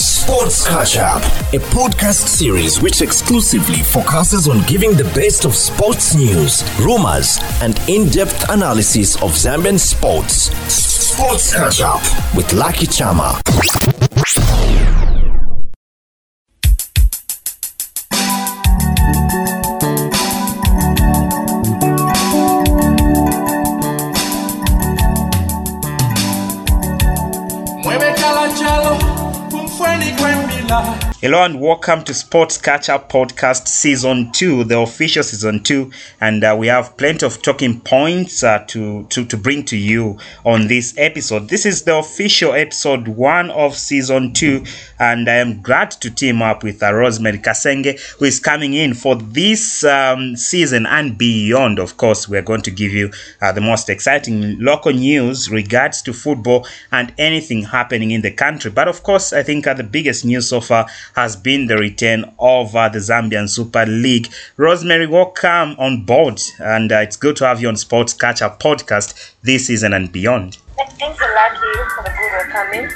Sports Catch Up, a podcast series which exclusively focuses on giving the best of sports news, rumors, and in depth analysis of Zambian sports. Sports Catch Up with Lucky Chama. 나 Hello and welcome to Sports Catch Up Podcast Season 2, the official Season 2. And uh, we have plenty of talking points uh, to, to, to bring to you on this episode. This is the official episode 1 of Season 2. And I am glad to team up with uh, Rosemary Kasenge, who is coming in for this um, season and beyond. Of course, we're going to give you uh, the most exciting local news regards to football and anything happening in the country. But of course, I think uh, the biggest news so far has been the return of uh, the Zambian Super League. Rosemary, welcome on board, and uh, it's good to have you on Sports Catch Up podcast this season and beyond. Thanks a lot for the good welcoming.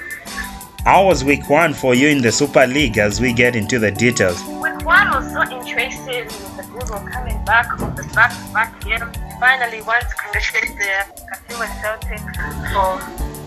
How was week one for you in the Super League as we get into the details? Week one was so interesting with the good coming back of the back to back game. Finally, want to congratulate the Kafue Celtics for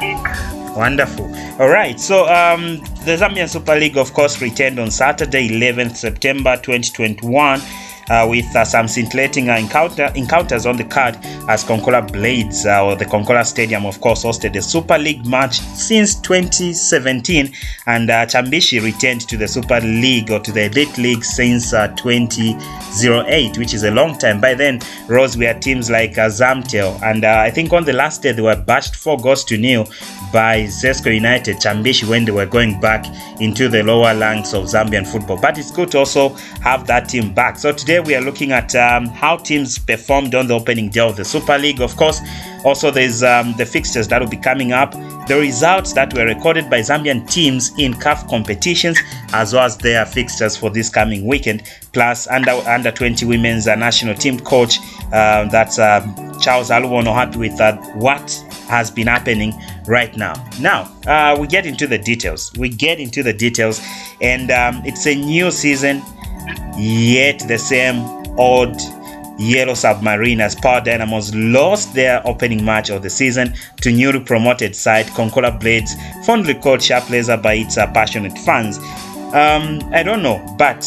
league. Wonderful. All right. So um, the Zambian Super League, of course, returned on Saturday, 11th September 2021 uh, with uh, some scintillating uh, encounter, encounters on the card as Konkola Blades uh, or the Konkola Stadium, of course, hosted a Super League match since 2017, and Chambishi returned to the Super League or to the Elite League since uh, 2008, which is a long time. By then, Rose were teams like Zamtel, and I think on the last day they were bashed four goals to nil by Zesco United Chambishi when they were going back into the lower ranks of Zambian football. But it's good to also have that team back. So today Today we are looking at um, how teams performed on the opening day of the Super League. Of course, also there's um, the fixtures that will be coming up, the results that were recorded by Zambian teams in CAF competitions, as well as their fixtures for this coming weekend. Plus, under under 20 women's uh, national team coach, uh, that's uh, Charles Aluwono, happy with that what has been happening right now. Now, uh, we get into the details. We get into the details, and um, it's a new season Yet the same odd Yellow Submarine as Power Dynamos lost their opening match of the season to newly promoted side Konkola Blades, fondly called Sharp Laser by its passionate fans. Um, I don't know, but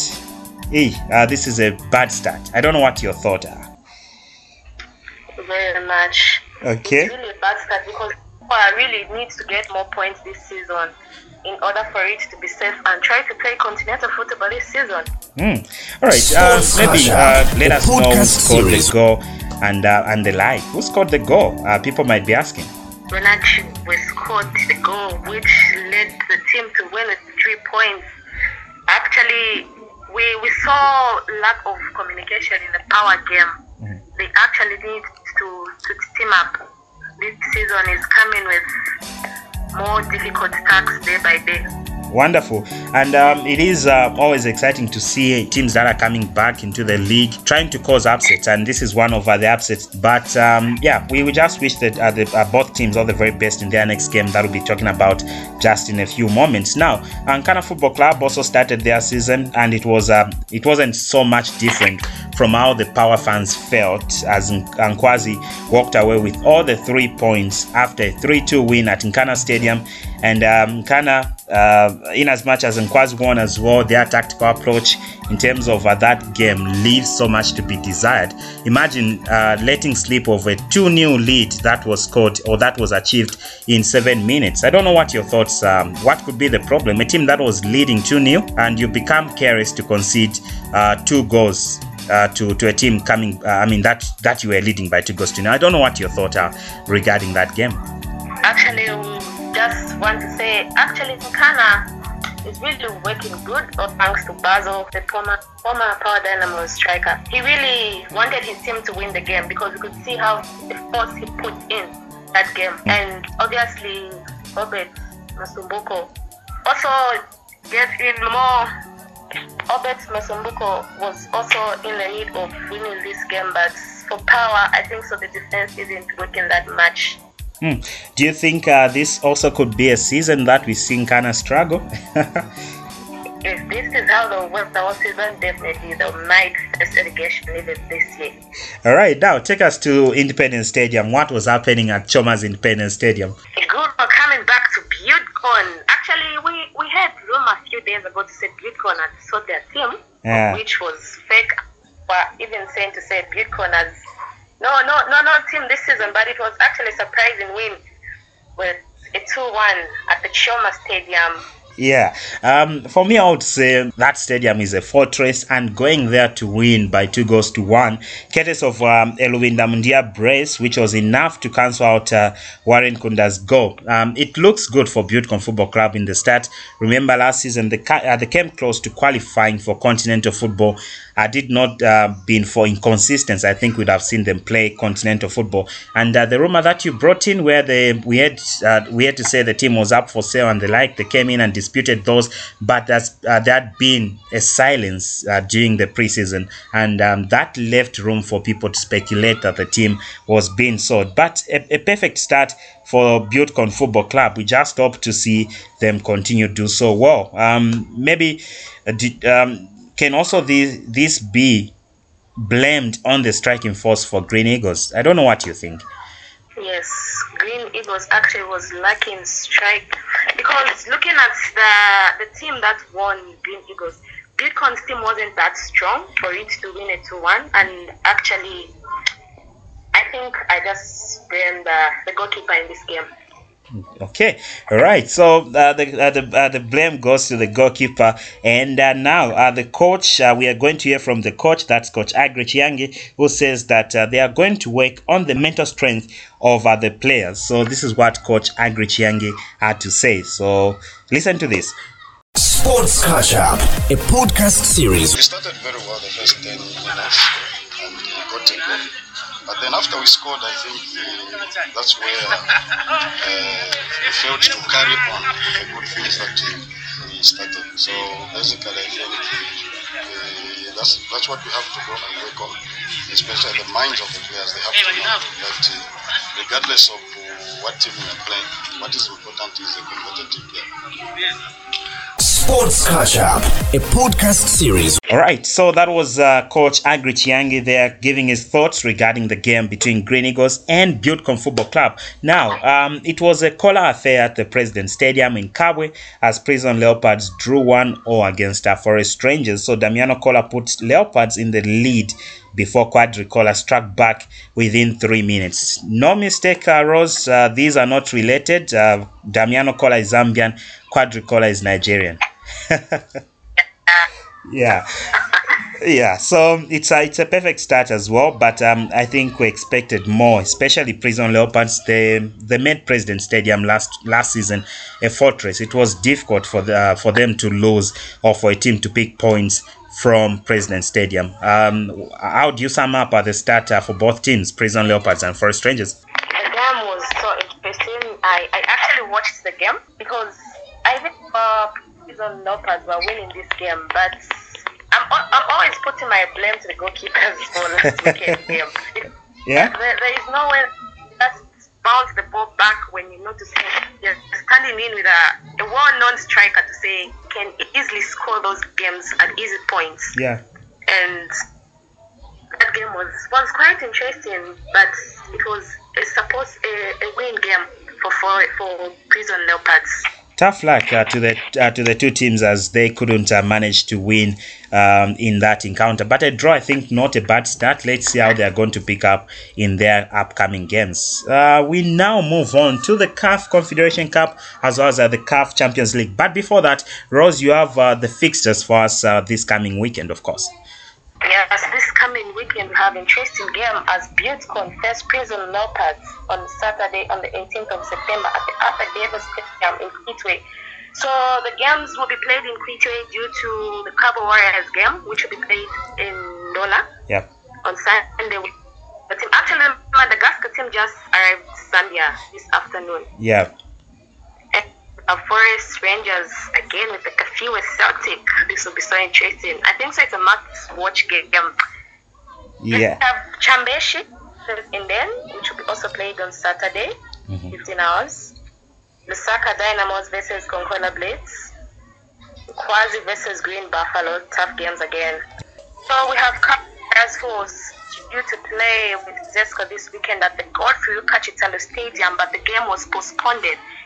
hey, uh, this is a bad start. I don't know what your thoughts are. Very much. Okay. It's really a bad start because I really need to get more points this season in order for it to be safe and try to play continental football this season. Mm. All right, uh, maybe uh, let us know who scored the goal and uh, and the like. Who scored the goal? Uh, people might be asking. Renato was scored the goal, which led the team to win with three points. Actually, we we saw lack of communication in the power game. Mm. They actually need to to team up. This season is coming with more difficult tasks day by day. Wonderful. And um, it is uh, always exciting to see teams that are coming back into the league trying to cause upsets. And this is one of uh, the upsets. But um, yeah, we, we just wish that uh, the, uh, both teams all the very best in their next game that we'll be talking about just in a few moments. Now, Nkana Football Club also started their season, and it was uh, it wasn't so much different from how the Power fans felt as Nkwazi walked away with all the three points after a 3 2 win at Nkana Stadium. And um, Nkana, uh, in as much as Nkwazi won as well, their tactical approach in terms of uh, that game leaves so much to be desired. Imagine uh, letting slip of a 2 0 lead that was scored or that was achieved in seven minutes. I don't know what your thoughts um, What could be the problem? A team that was leading 2 0 and you become careless to concede uh, two goals uh, to to a team coming. Uh, I mean that that you were leading by two goals to nil. I don't know what your thoughts are regarding that game. Actually, just want to say actually Nkana is really working good all thanks to Basil, the former former Power Dynamo striker. He really wanted his team to win the game because we could see how the force he put in that game, and obviously Robert Masumbuko also get in more Obet Masumbuko was also in the need of winning this game, but for power, I think so the defense isn't working that much. Hmm. Do you think uh, this also could be a season that we see Nkana struggle? if this is how they work the whole season, definitely they might face relegation even this year. All right, now take us to Independence Stadium. What was happening at Choma's Independence Stadium? Good for coming back to Buildcon. Actually, we, we had rumor a few days ago to say Buildcon had sold their team, Yeah. which was fake. But even saying to say Buildcon has no, no, no, no team this season, but it was actually a surprising win with a 2 1 at the Choma Stadium. Yeah, um, for me, I would say that stadium is a fortress, and going there to win by two goals to one, courtesy of um, Elwinda brace, which was enough to cancel out uh, Warren Kunda's goal. Um, it looks good for Buildcon Football Club in the start. Remember last season they, ca- uh, they came close to qualifying for continental football. Had it not uh, been for inconsistency, I think we'd have seen them play continental football. And uh, the rumor that you brought in, where they we had uh, we had to say the team was up for sale and the like, they came in and disputed those, but there's, uh, there had been a silence uh, during the preseason, and um, that left room for people to speculate that the team was being sold. But a, a perfect start for Buildcon Football Club. We just hope to see them continue to do so well. Um, maybe uh, did, um, can also this this be blamed on the striking force for Green Eagles? I don't know what you think. Yes, Green Eagles actually was lacking strike because looking at the the team that won Green Eagles, Buildcon's team wasn't that strong for it to win a 2 1. And actually, I think I just blame the, the goalkeeper in this game. Okay, all right. So uh, the uh, the uh, the blame goes to the goalkeeper, and uh, now uh, the coach. Uh, we are going to hear from the coach. That's Coach Aggrey Chiyangi, who says that uh, they are going to work on the mental strength of uh, the players. So this is what Coach Aggrey Chiyangi had to say. So listen to this. Sports Catch Up, a podcast series We started very well the first 10 minutes and got a goal. Then after we scored, I think uh, that's where uh, we failed to carry on a good finish that we started. So basically, I think uh, that's, that's what we have to go and work on, especially the minds of the players. They have to know that uh, regardless of what team we are playing, what is important is a competitive game. Sports Catch Up, a podcast series All right, so that was uh, Coach Aggrey Chiyangi there giving his thoughts regarding the game between Green Eagles and Buildcon Football Club. Now, um, it was a collar affair at the President Stadium in Kabwe as Prison Leopards drew 1 0 against uh, Forest Rangers. So Damiano Kola put Leopards in the lead before Quadri Kola struck back within three minutes. No mistake, uh, Rose, uh, these are not related. Uh, Damiano Kola is Zambian, Quadri Kola is Nigerian. yeah. Yeah so it's a it's a perfect start as well but um i think we expected more especially prison leopards they they made president stadium last last season a fortress. It was difficult for the for them to lose or for a team to pick points from president stadium. Um how do you sum up at the start uh, for both teams prison leopards and forest rangers? The game was so interesting. I, I actually watched the game because I think uh, Prison Leopards were winning this game, but I'm, I'm always putting my blame to the goalkeepers for last weekend's game. yeah There, there is no way just bounce the ball back when you notice you're standing in with a, a well-known striker to say can easily score those games at easy points yeah and that game was was quite interesting, but it was a supposed a, a win game for for, for Prison Leopards. Tough luck uh, to the uh, to the two teams as they couldn't uh, manage to win um, in that encounter. But a draw, I think, not a bad start. Let's see how they are going to pick up in their upcoming games. Uh, we now move on to the CAF Confederation Cup as well as uh, the CAF Champions League. But before that, Rose, you have uh, the fixtures for us this coming weekend, of course. Yes, this coming weekend we have interesting game as Buildcon face Prison Leopards on Saturday on the 18th of September at the Arthur Davies Stadium in Kitwe. So the games will be played in Kitwe due to the Kabwe Warriors game, which will be played in Ndola. Yep. on Sunday. The team, actually, the Madagascar team just arrived Zambia this afternoon. Yeah. Uh, Forest Rangers again with the Kafue Celtic. This will be so interesting. I think so. It's a must-watch game. Yeah. We have Chambishi in then, which will be also played on Saturday. mm-hmm. 15 hours. Lusaka Dynamos versus Konkola Blades. Nkwazi versus Green Buffalo. Tough games again. So we have as Force due to play with Zesco this weekend at the Godfrey Kachitalu Stadium, but the game was postponed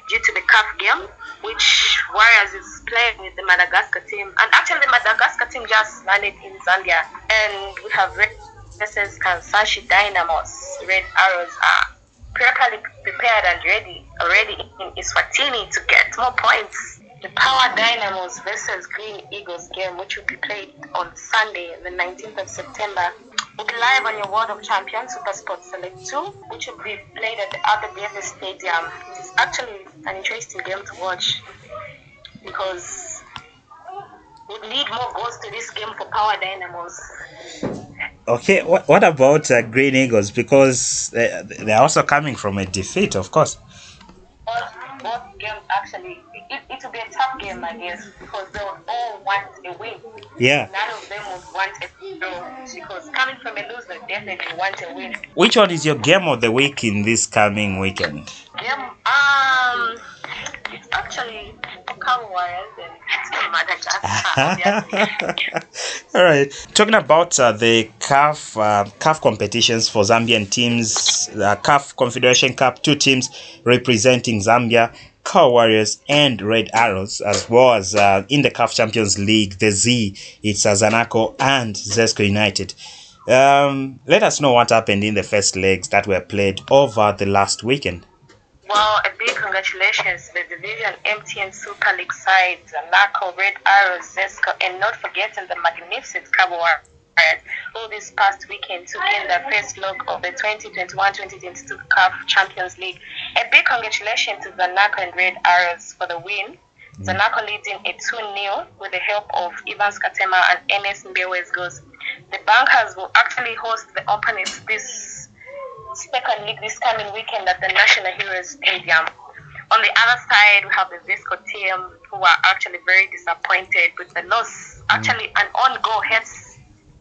due to the CAF game, which Warriors is playing with the Madagascar team. And actually, the Madagascar team just landed in Zambia. And we have Red versus Kansanshi Dynamos. Red Arrows are properly prepared and ready already in Eswatini to get more points. The Power Dynamos versus Green Eagles game, which will be played on Sunday, the 19th of September, will be live on your World of Champions Super Sports Select 2, which will be played at the Arthur Davies Stadium. It is actually an interesting game to watch because we need more goals to this game for Power Dynamos. Okay, what, what about uh, Green Eagles? Because they, they're also coming from a defeat, of course. Both, both games actually, it, it will be a tough game, I guess, because they will all win. Yeah. None of them would want a draw because coming from a loser, definitely want a win. Which one is your game of the week in this coming weekend? Game, um, it's actually Warriors and All right. Talking about uh, the CAF uh, CAF competitions for Zambian teams, the CAF Confederation Cup, two teams representing Zambia. Kabwe Warriors and Red Arrows, as well as uh, in the CAF Champions League, the Z, it's Zanaco and Zesco United. Um, let us know what happened in the first legs that were played over the last weekend. Well, a big congratulations to the Division MTN Super League sides, Zanaco, Red Arrows, Zesco, and not forgetting the magnificent Kabwe Warriors who this past weekend took in the first leg of the 2021-2022 CAF Champions League. A big congratulations to Zanaco and Red Arrows for the win. Mm. Zanaco leading a 2-0 with the help of Ivan Skatema and NS Mbewe's goals. The Bankers will actually host the opponents this second league this coming weekend at the National Heroes Stadium. On the other side, we have the Zesco team who are actually very disappointed with the loss. Actually, an on goal hurts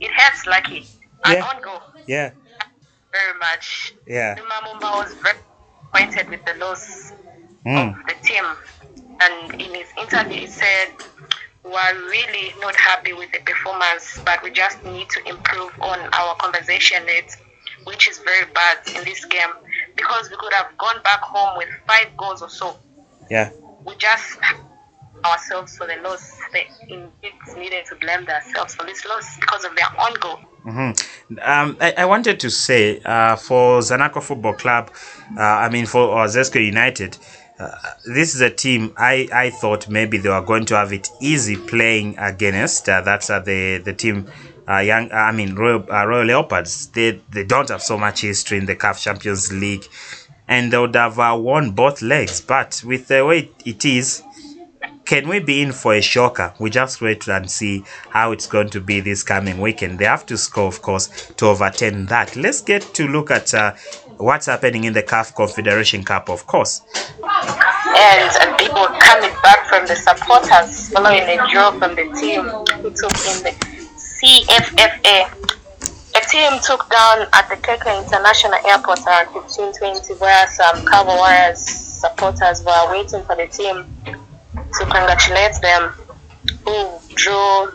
it hurts lucky. I Yeah. on go. Yeah. Very much. Yeah. Mumba was very disappointed with the loss mm. of the team. And in his interview, he said, We're really not happy with the performance, but we just need to improve on our conversation rate, which is very bad in this game because we could have gone back home with five goals or so. Yeah. We just ourselves for the loss. They indeed needed to blame themselves for this loss because of their own goal. Mm-hmm. Um, I, I, wanted to say uh, for Zanaco Football Club, uh, I mean for uh, Zesco United, uh, this is a team I, I thought maybe they were going to have it easy playing against. Uh, that's uh, the the team. Uh, young, I mean Royal, uh, Royal Leopards. They they don't have so much history in the CAF Champions League, and they would have uh, won both legs. But with the way it is, can we be in for a shocker? We just wait and see how it's going to be this coming weekend. They have to score, of course, to overturn that. Let's get to look at uh, what's happening in the CAF Confederation Cup, of course. And, and people coming back from the supporters following a draw from the team who took in the CFFA. A team took down at the Keke International Airport around 1520 where some Warriors supporters were waiting for the team to congratulate them who drew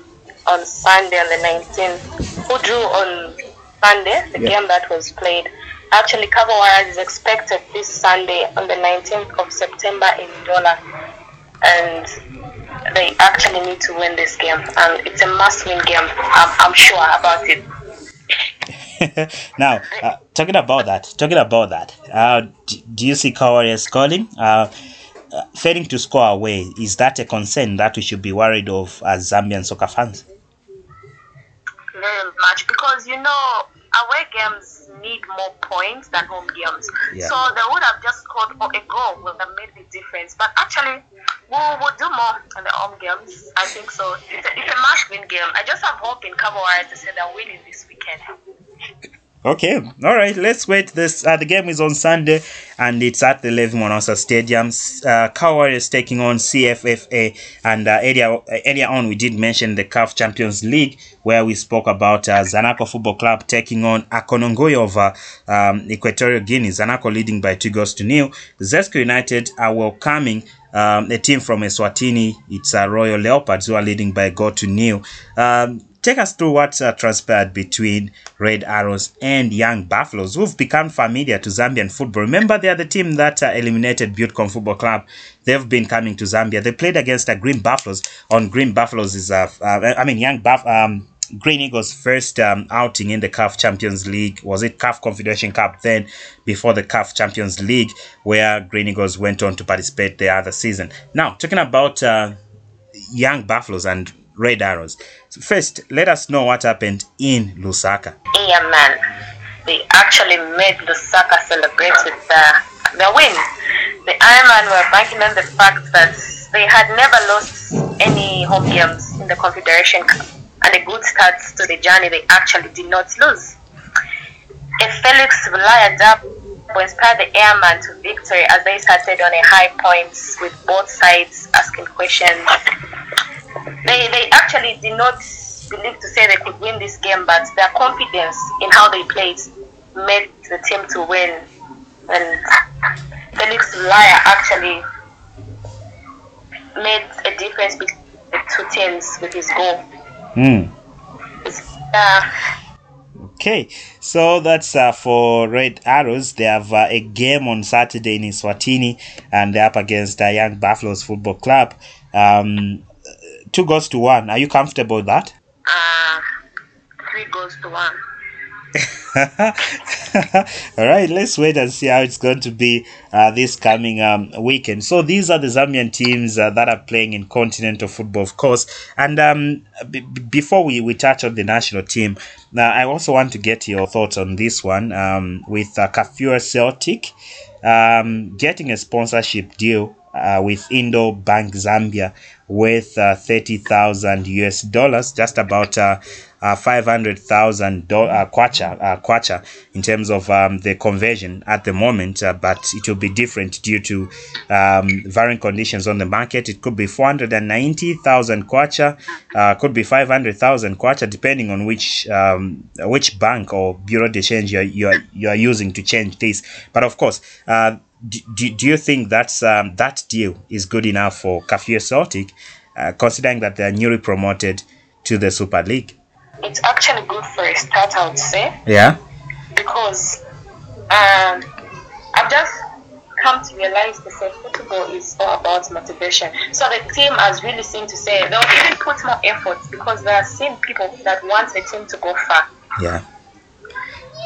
on Sunday on the 19th, who drew on Sunday, the yeah. game that was played. Actually, Warriors is expected this Sunday on the 19th of September in Ndola. And they actually need to win this game. And it's a must win game. I'm, I'm sure about it. now, uh, talking about that, talking about that, uh, do, do you see scoring? Uh, uh, failing to score away, is that a concern that we should be worried of as Zambian soccer fans? Very much, because you know, away games need more points than home games. Yeah. So they would have just scored a goal would have made the difference. But actually, we'll, we'll do more in the home games. I think so. It's a, it's a must win game. I just have hope in Kabwe to say they're winning this weekend. Okay, all right. Let's wait. This uh, the game is on Sunday, and it's at the Levi Mwanawasa Stadium. Uh, Kabwe Warriors taking on CFFA, and uh, earlier earlier on we did mention the CAF Champions League, where we spoke about uh, Zanaco Football Club taking on Akonangui of uh, um, Equatorial Guinea. Zanaco leading by two goals to nil. Zesco United are welcoming um, a team from Eswatini. It's uh, Royal Leopards who are leading by a goal to nil. Um, take us through what uh, transpired between Red Arrows and Young Buffaloes, who've become familiar to Zambian football. Remember, they are the team that uh, eliminated Butekom Football Club. They've been coming to Zambia. They played against uh, Green Buffaloes. On Green Buffaloes is, uh, uh, I mean, Young Buff. Um, Green Eagles' first um, outing in the CAF Champions League was it CAF Confederation Cup then before the CAF Champions League, where Green Eagles went on to participate the other season. Now, talking about uh, young Buffaloes and Red Arrows. So first, let us know what happened in Lusaka. Yeah, man. They actually made Lusaka celebrate with the, the win. The Ironman were banking on the fact that they had never lost any home games in the Confederation Cup and a good start to the journey they actually did not lose. A Felix Bulaya dub inspired the airman to victory as they started on a high point with both sides asking questions. They, they actually did not believe to say they could win this game, but their confidence in how they played made the team to win. And Felix Bulaya actually made a difference between the two teams with his goal. Hmm. Uh, Okay, so that's uh, for Red Arrows. They have uh, a game on Saturday in Swatini, and they're up against uh, Young Buffaloes Football Club. Um, two goals to one. Are you comfortable with that? uh, three goals to one. All right, let's wait and see how it's going to be uh, this coming um, weekend. So these are the Zambian teams uh, that are playing in continental football, of course. And um, b- before we, we touch on the national team, uh, I also want to get your thoughts on this one um, with uh, Kafue Celtic um, getting a sponsorship deal uh, with Indo Bank Zambia with uh, 30,000 US dollars, just about uh, uh, 500,000 uh, kwacha, uh, kwacha in terms of um, the conversion at the moment, uh, but it will be different due to um, varying conditions on the market. It could be 490,000 kwacha, uh, could be 500,000 kwacha, depending on which um, which bank or bureau de change you're, you're, you're using to change this. But of course, uh, do, do, do you think that's um, that deal is good enough for Kafue Celtic, uh, considering that they're newly promoted to the Super League? It's actually good for a start, I would say, Yeah. because um, I've just come to realize that football is all about motivation. So the team has really seen to say they'll even put more effort because they are seeing people that want the team to go far. Yeah.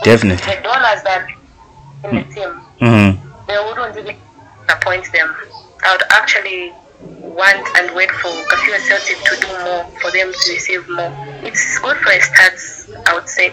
Definitely. The donors that in the team, Mm-hmm. They wouldn't really appoint them. I would actually want and wait for Kafue Celtic to do more, for them to receive more. It's good for a start, I would say.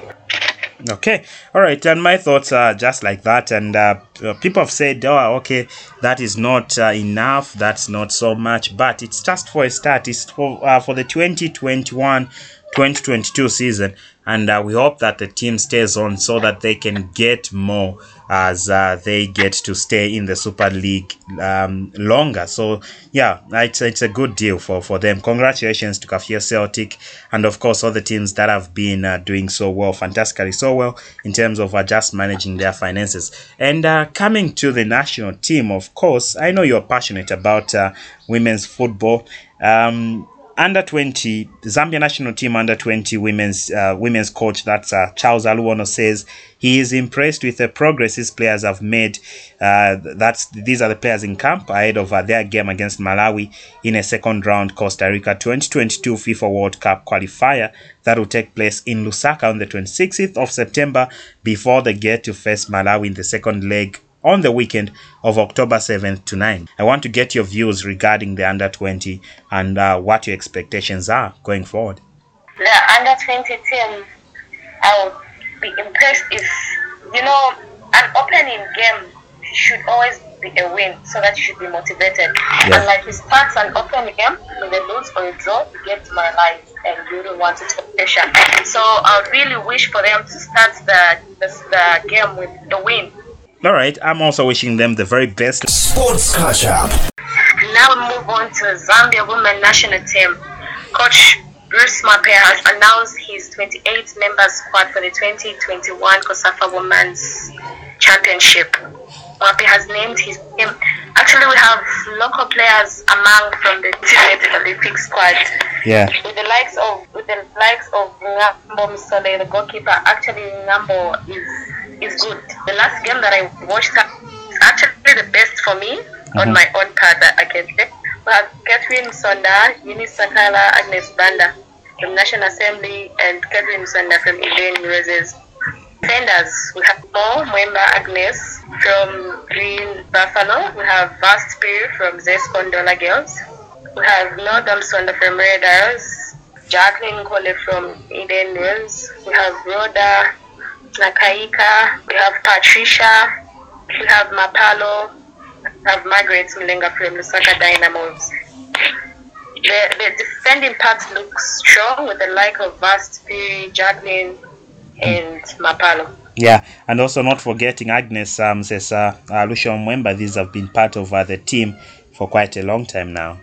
Okay, all right, and my thoughts are just like that. And uh, people have said, "Oh, okay, that is not uh, enough. That's not so much." But it's just for a start. It's for uh, for the 2021-2022 season, and uh, we hope that the team stays on so that they can get more as uh, they get to stay in the Super League um, longer. So yeah, it's it's a good deal for for them. Congratulations to Kafue Celtic, and of course all the teams that have been uh, doing so well, fantastically so well in terms of uh, just managing their finances. And uh, coming to the national team, of course, I know you're passionate about uh, women's football. Um, under 20 Zambia national team under 20 women's uh, women's coach that's uh, Charles Aluono says he is impressed with the progress his players have made. Uh, that's these are the players in camp ahead of uh, their game against Malawi in a second round Costa Rica 2022 FIFA World Cup qualifier that will take place in Lusaka on the 26th of September before they get to face Malawi in the second leg on the weekend of October 7th to 9th. I want to get your views regarding the under 20 and uh, what your expectations are going forward. The under 20 team, I would be impressed if, you know, an opening game should always be a win so that you should be motivated. Yeah. And like he starts an open game, when they lose or a draw, you get demoralized and you don't want to take pressure. So I really wish for them to start the, the, the game with the win. All right, I'm also wishing them the very best. Sports Catch Up. Now we move on to Zambia women national team. Coach Bruce Mwape has announced his 28 member squad for the 2021 COSAFA Women's Championship. Mwape has named his team. Actually, we have local players among from the Teenage Olympic squad. Yeah. With the likes of with the likes of Ngambo Msole, the goalkeeper. Actually, Ngambo is is good. The last game that I watched is actually the best for me on mm-hmm. my own part I can say. We have Catherine Sonda, Eunice Sakala, Agnes Banda from National Assembly, and Catherine Sonda from Elaine Roses. Defenders, we have Mo Mwemba Agnes from Green Buffalo. We have Vast Spear from Zesco Ndola Girls. We have Northam Sonda from Red Arrows. Jacqueline Kole from Eden Rose. We have Rhoda Nakaika. We have Patricia. We have Mapalo. We have Margaret Mlenga from Lusaka Dynamos. The, the defending part looks strong with the like of Vast Phiri, Jacqueline, and Mapalo. Yeah, and also not forgetting Agnes um, says uh, uh, Lucia Mwemba. These have been part of uh, the team for quite a long time now.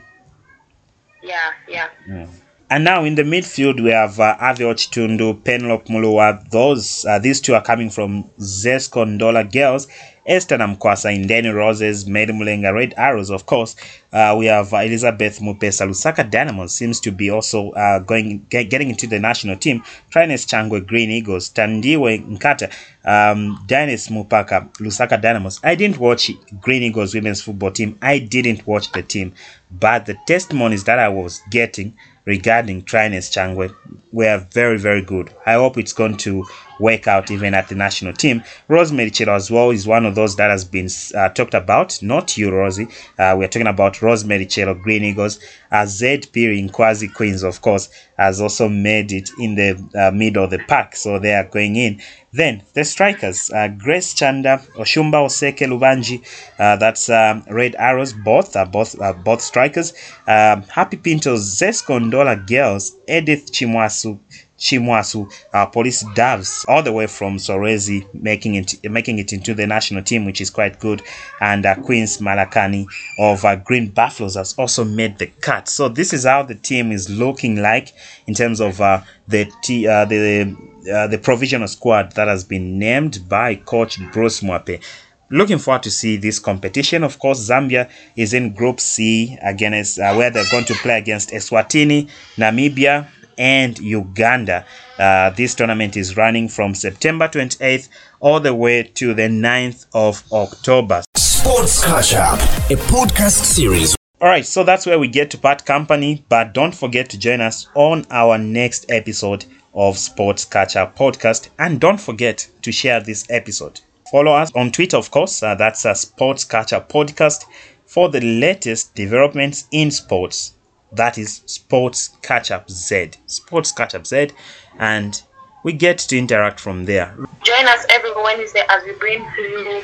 Yeah, yeah. And now in the midfield we have uh, Avio Chitundu, Penelope Mulua. Those uh, these two are coming from Zesco Ndola Girls. Esther Namkwasa Indeni Roses, Mary Mulenga, Red Arrows, of course. Uh, we have Elizabeth Mupesa. Lusaka Dynamos seems to be also uh, going get, getting into the national team. Trines Changwe Green Eagles, Tandiwe Nkata, um, Dennis Mupaka, Lusaka Dynamos. I didn't watch Green Eagles women's football team. I didn't watch the team, but the testimonies that I was getting regarding Trines Changwe were very, very good. I hope it's going to work out even at the national team. Rosemary Chiro as well is one of those that has been uh, talked about. Not you, Rosie. Uh, we're talking about Rosemary Chiro, Green Eagles. Uh, Zed Piri in Nkwazi Queens, of course, has also made it in the uh, middle of the pack. So they are going in. Then the strikers, uh, Grace Chanda, Oshumba Oseke Lubanji, uh, that's um, Red Arrows, both are both uh, both strikers. Um, Happy Pintos, Zesco Ndola Girls, Edith Chimwasu, Chimwasu, uh, Police Doves, all the way from Solwezi, making it making it into the national team, which is quite good. And uh, Queens Malakani of uh, Green Buffaloes has also made the cut. So this is how the team is looking like in terms of uh, the t- uh, the uh, the provisional squad that has been named by Coach Bruce Mwape. Looking forward to see this competition. Of course, Zambia is in Group C against uh, where they're going to play against Eswatini, Namibia, and Uganda. Uh, this tournament is running from September 28th all the way to the 9th of October. Sports Catch Up, a podcast series All right, so that's where we get to part company, but don't forget to join us on our next episode of Sports Catch Up podcast, and don't forget to share this episode. Follow us on Twitter, of course. Uh, that's a Sports Catch Up podcast for the latest developments in sports. That is Sports Catch Up Z, Sports Catch Up Z, and we get to interact from there. Join us every Wednesday as we bring to you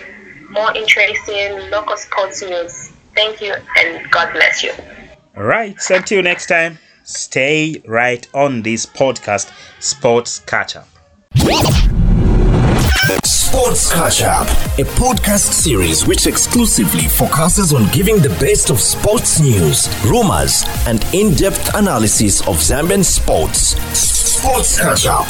more interesting local sports news. Thank you and God bless you. All right, so until next time, stay right on this podcast, Sports Catch Up. Sports Catch Up, a podcast series which exclusively focuses on giving the best of sports news, rumors, and in depth analysis of Zambian sports. Sports Catch Up.